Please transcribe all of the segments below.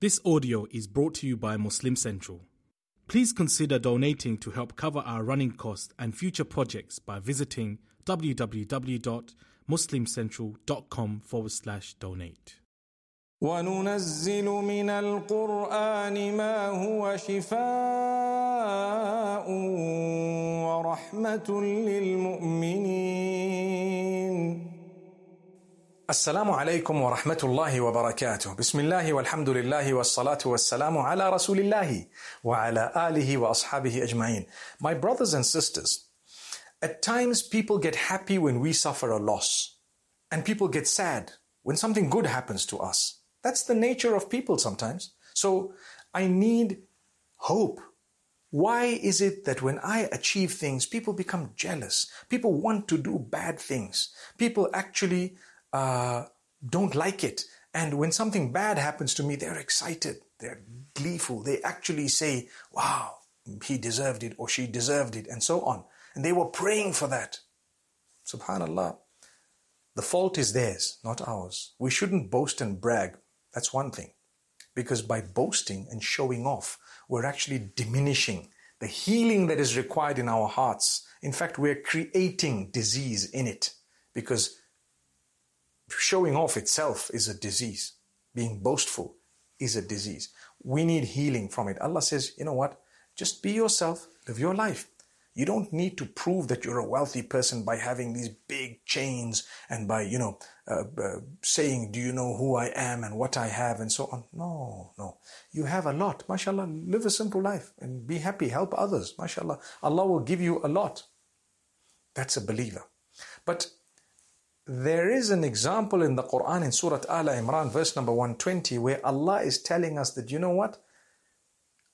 This audio is brought to you by Muslim Central. Please consider donating to help cover our running costs and future projects by visiting www.muslimcentral.com forward slash donate. وننزل من القرآن ما هو شفاء ورحمة للمؤمنين السلام عليكم ورحمة الله وبركاته بسم الله والحمد لله والصلاة والسلام على رسول الله وعلى آله وأصحابه أجمعين My brothers and sisters, at times people get happy when we suffer a loss and people get sad when something good happens to us. That's the nature of people sometimes. So I need hope. Why is it that when I achieve things, people become jealous? People want to do bad things. People actually uh, don't like it. And when something bad happens to me, they're excited. They're gleeful. They actually say, wow, he deserved it or she deserved it and so on. And they were praying for that. Subhanallah. The fault is theirs, not ours. We shouldn't boast and brag. That's one thing. Because by boasting and showing off, we're actually diminishing the healing that is required in our hearts. In fact, we're creating disease in it because showing off itself is a disease. Being boastful is a disease. We need healing from it. Allah says, you know what? Just be yourself, live your life. You don't need to prove that you're a wealthy person by having these big chains and by, you know, uh, uh, saying, do you know who I am and what I have and so on. No, no. You have a lot. MashaAllah, live a simple life and be happy, help others. MashaAllah, Allah will give you a lot. That's a believer. But there is an example in the Quran in Surah Al Imran, verse number 120, where Allah is telling us that, you know what?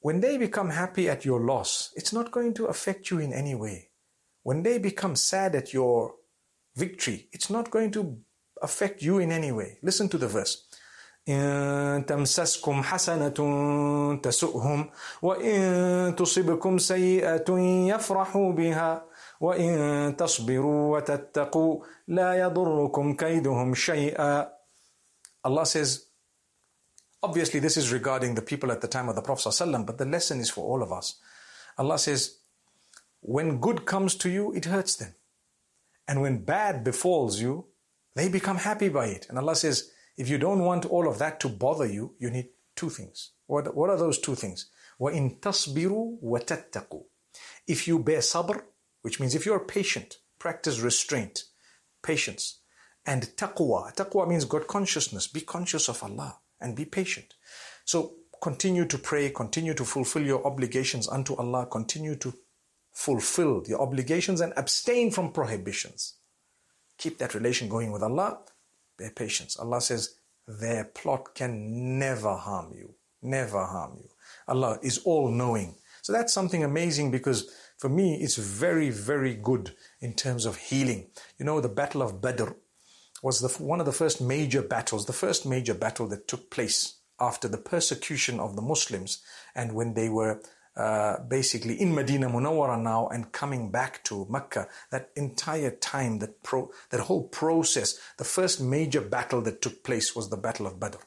When they become happy at your loss, it's not going to affect you in any way. When they become sad at your victory, it's not going to affect you in any way. Listen to the verse. إن تمسسكم حسنة تسؤهم وإن تصبكم سيئة يفرحوا بها وإن تصبروا وتتقوا لا يضركم كيدهم شيئا Allah says Obviously, this is regarding the people at the time of the Prophet ﷺ, but the lesson is for all of us. Allah says, when good comes to you, it hurts them. And when bad befalls you, they become happy by it. And Allah says, if you don't want all of that to bother you, you need two things. What, what are those two things? وَإِن تَصْبِرُوا وَتَتَّقُوا If you bear sabr, which means if you're patient, practice restraint, patience, and taqwa. Taqwa means God consciousness. Be conscious of Allah and be patient. So continue to pray, continue to fulfill your obligations unto Allah, continue to fulfill your obligations and abstain from prohibitions. Keep that relation going with Allah, bear patience. Allah says, their plot can never harm you, never harm you. Allah is all knowing. So that's something amazing because for me it's very, very good in terms of healing. You know, the Battle of Badr, was the, one of the first major battles, the first major battle that took place after the persecution of the Muslims and when they were uh, basically in Medina Munawwara now and coming back to Mecca. That entire time, that pro, that whole process, the first major battle that took place was the Battle of Badr.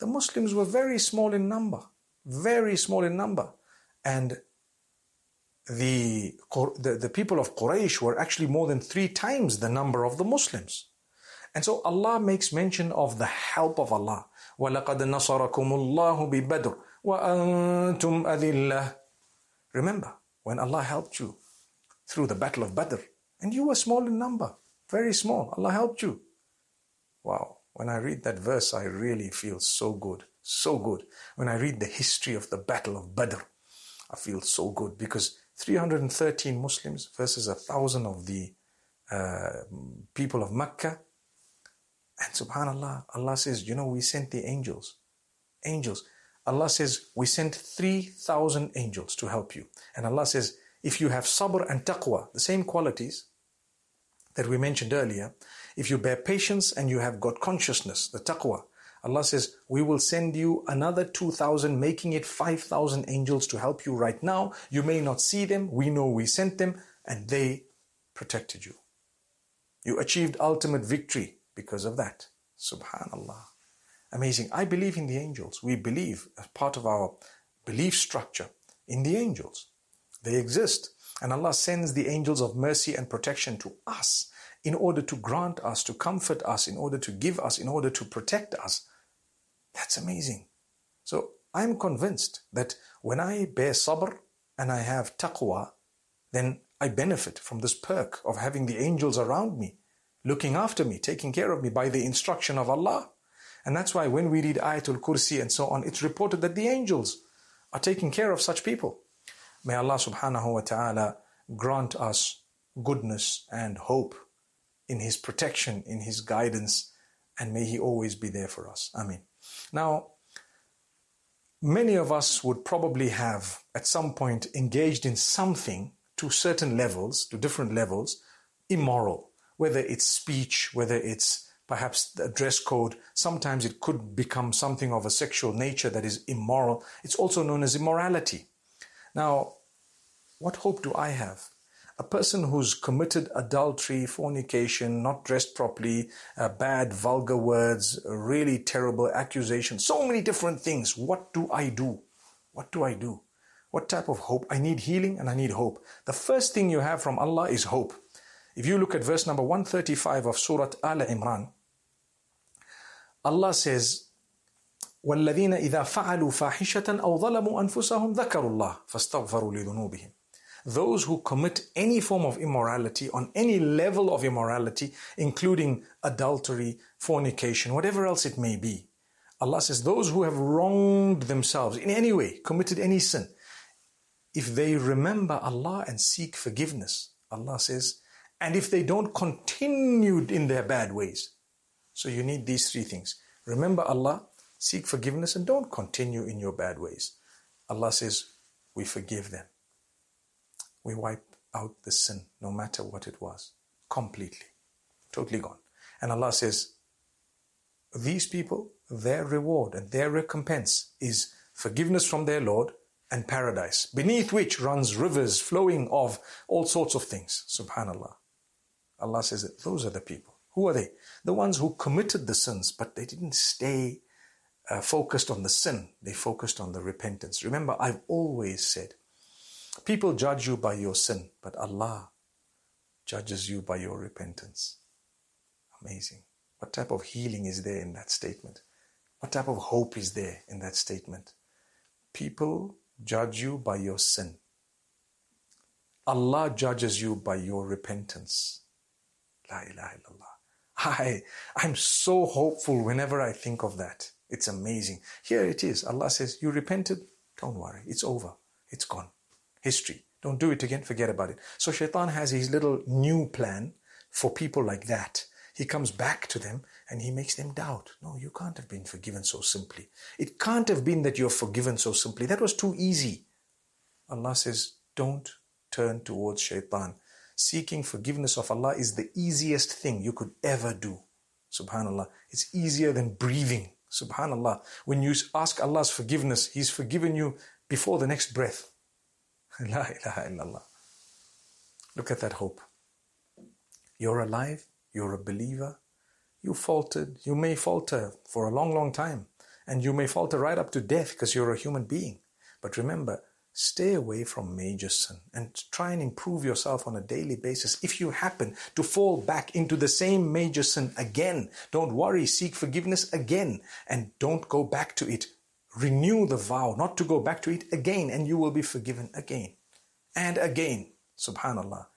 The Muslims were very small in number, very small in number, and the, the, the people of Quraysh were actually more than three times the number of the Muslims. And so Allah makes mention of the help of Allah. وَلَقَدْ نَصَرَكُمُ اللَّهُ بِبَدْرٍ وَأَنْتُمْ أَذِلَّةٌ Remember, when Allah helped you through the battle of Badr, and you were small in number, very small, Allah helped you. Wow, when I read that verse, I really feel so good, so good. When I read the history of the battle of Badr, I feel so good because 313 Muslims versus a thousand of the uh, people of Mecca, and subhanAllah, Allah says, you know, we sent the angels. Angels. Allah says, we sent 3,000 angels to help you. And Allah says, if you have sabr and taqwa, the same qualities that we mentioned earlier, if you bear patience and you have God consciousness, the taqwa, Allah says, we will send you another 2,000, making it 5,000 angels to help you right now. You may not see them. We know we sent them and they protected you. You achieved ultimate victory because of that. Subhanallah. Amazing. I believe in the angels. We believe as part of our belief structure in the angels. They exist. And Allah sends the angels of mercy and protection to us in order to grant us, to comfort us, in order to give us, in order to protect us. That's amazing. So I'm convinced that when I bear sabr and I have taqwa, then I benefit from this perk of having the angels around me, looking after me, taking care of me by the instruction of Allah. And that's why when we read Ayatul Kursi and so on, it's reported that the angels are taking care of such people. May Allah subhanahu wa ta'ala grant us goodness and hope in His protection, in His guidance, and may He always be there for us. Amen. Now, many of us would probably have at some point engaged in something to certain levels, to different levels, immoral, whether it's speech, whether it's perhaps the dress code. Sometimes it could become something of a sexual nature that is immoral. It's also known as immorality. Now, what hope do I have? A person who's committed adultery, fornication, not dressed properly, uh, bad, vulgar words, really terrible accusations, so many different things. What do I do? What do I do? What type of hope? I need healing and I need hope. The first thing you have from Allah is hope. If you look at verse number 135 of Surah Al Imran, Allah says, والذين إذا فعلوا فاحشة أو ظلموا أنفسهم ذكروا الله فاستغفروا لذنوبهم those who commit any form of immorality on any level of immorality, including adultery, fornication, whatever else it may be. Allah says, those who have wronged themselves in any way, committed any sin, if they remember Allah and seek forgiveness, Allah says, and if they don't continue in their bad ways. So you need these three things. Remember Allah, seek forgiveness, and don't continue in your bad ways. Allah says, we forgive them we wipe out the sin, no matter what it was, completely, totally gone. And Allah says, these people, their reward and their recompense is forgiveness from their Lord and paradise, beneath which runs rivers flowing of all sorts of things. Subhanallah. Allah says that those are the people. Who are they? The ones who committed the sins, but they didn't stay uh, focused on the sin. They focused on the repentance. Remember, I've always said, People judge you by your sin, but Allah judges you by your repentance. Amazing. What type of healing is there in that statement? What type of hope is there in that statement? People judge you by your sin. Allah judges you by your repentance. La ilaha illallah. I, I'm so hopeful whenever I think of that. It's amazing. Here it is. Allah says, You repented? Don't worry. It's over. It's gone history. Don't do it again, forget about it. So Shaitan has his little new plan for people like that. He comes back to them and he makes them doubt. No, you can't have been forgiven so simply. It can't have been that you're forgiven so simply. That was too easy. Allah says, don't turn towards Shaitan. Seeking forgiveness of Allah is the easiest thing you could ever do. Subhanallah. It's easier than breathing. Subhanallah. When you ask Allah's forgiveness, He's forgiven you before the next breath. La ilaha illallah. Look at that hope. You're alive, you're a believer, you faltered, you may falter for a long, long time, and you may falter right up to death because you're a human being. But remember, stay away from major sin and try and improve yourself on a daily basis. If you happen to fall back into the same major sin again, don't worry, seek forgiveness again and don't go back to it renew the vow not to go back to it again, and you will be forgiven again and again. Subhanallah.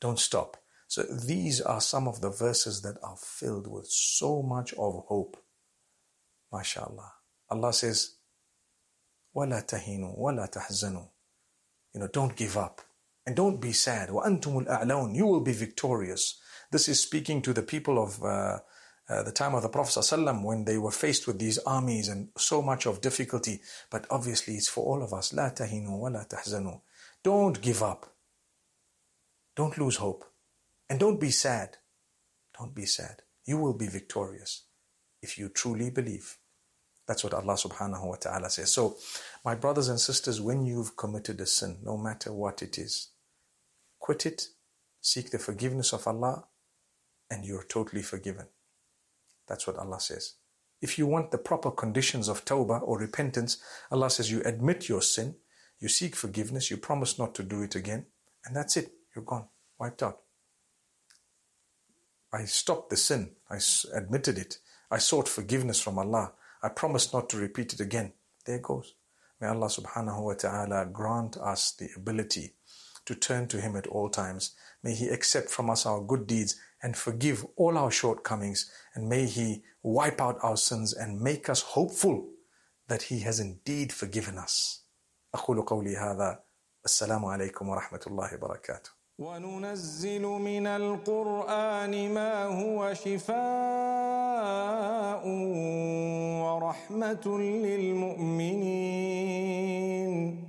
Don't stop. So these are some of the verses that are filled with so much of hope. MashaAllah. Allah says, وَلَا تَهِنُوا وَلَا تَحْزَنُوا You know, don't give up. And don't be sad. وَأَنْتُمُ الْأَعْلَوْنَ You will be victorious. This is speaking to the people of uh, uh, the time of the Prophet ﷺ when they were faced with these armies and so much of difficulty. But obviously, it's for all of us. لا تهنوا ولا تحزنوا. Don't give up. Don't lose hope. And don't be sad. Don't be sad. You will be victorious if you truly believe. That's what Allah subhanahu wa ta'ala says. So, my brothers and sisters, when you've committed a sin, no matter what it is, quit it, seek the forgiveness of Allah, and you're totally forgiven. That's what Allah says. If you want the proper conditions of tawbah or repentance, Allah says you admit your sin, you seek forgiveness, you promise not to do it again, and that's it. You're gone, wiped out. I stopped the sin. I admitted it. I sought forgiveness from Allah. I promised not to repeat it again. There it goes. May Allah subhanahu wa ta'ala grant us the ability to turn to Him at all times. May He accept from us our good deeds and forgive all our shortcomings. And may He wipe out our sins and make us hopeful that He has indeed forgiven us. أقول قولي هذا السلام عليكم ورحمة الله وبركاته وننزل من القرآن ما هو شفاء ورحمة للمؤمنين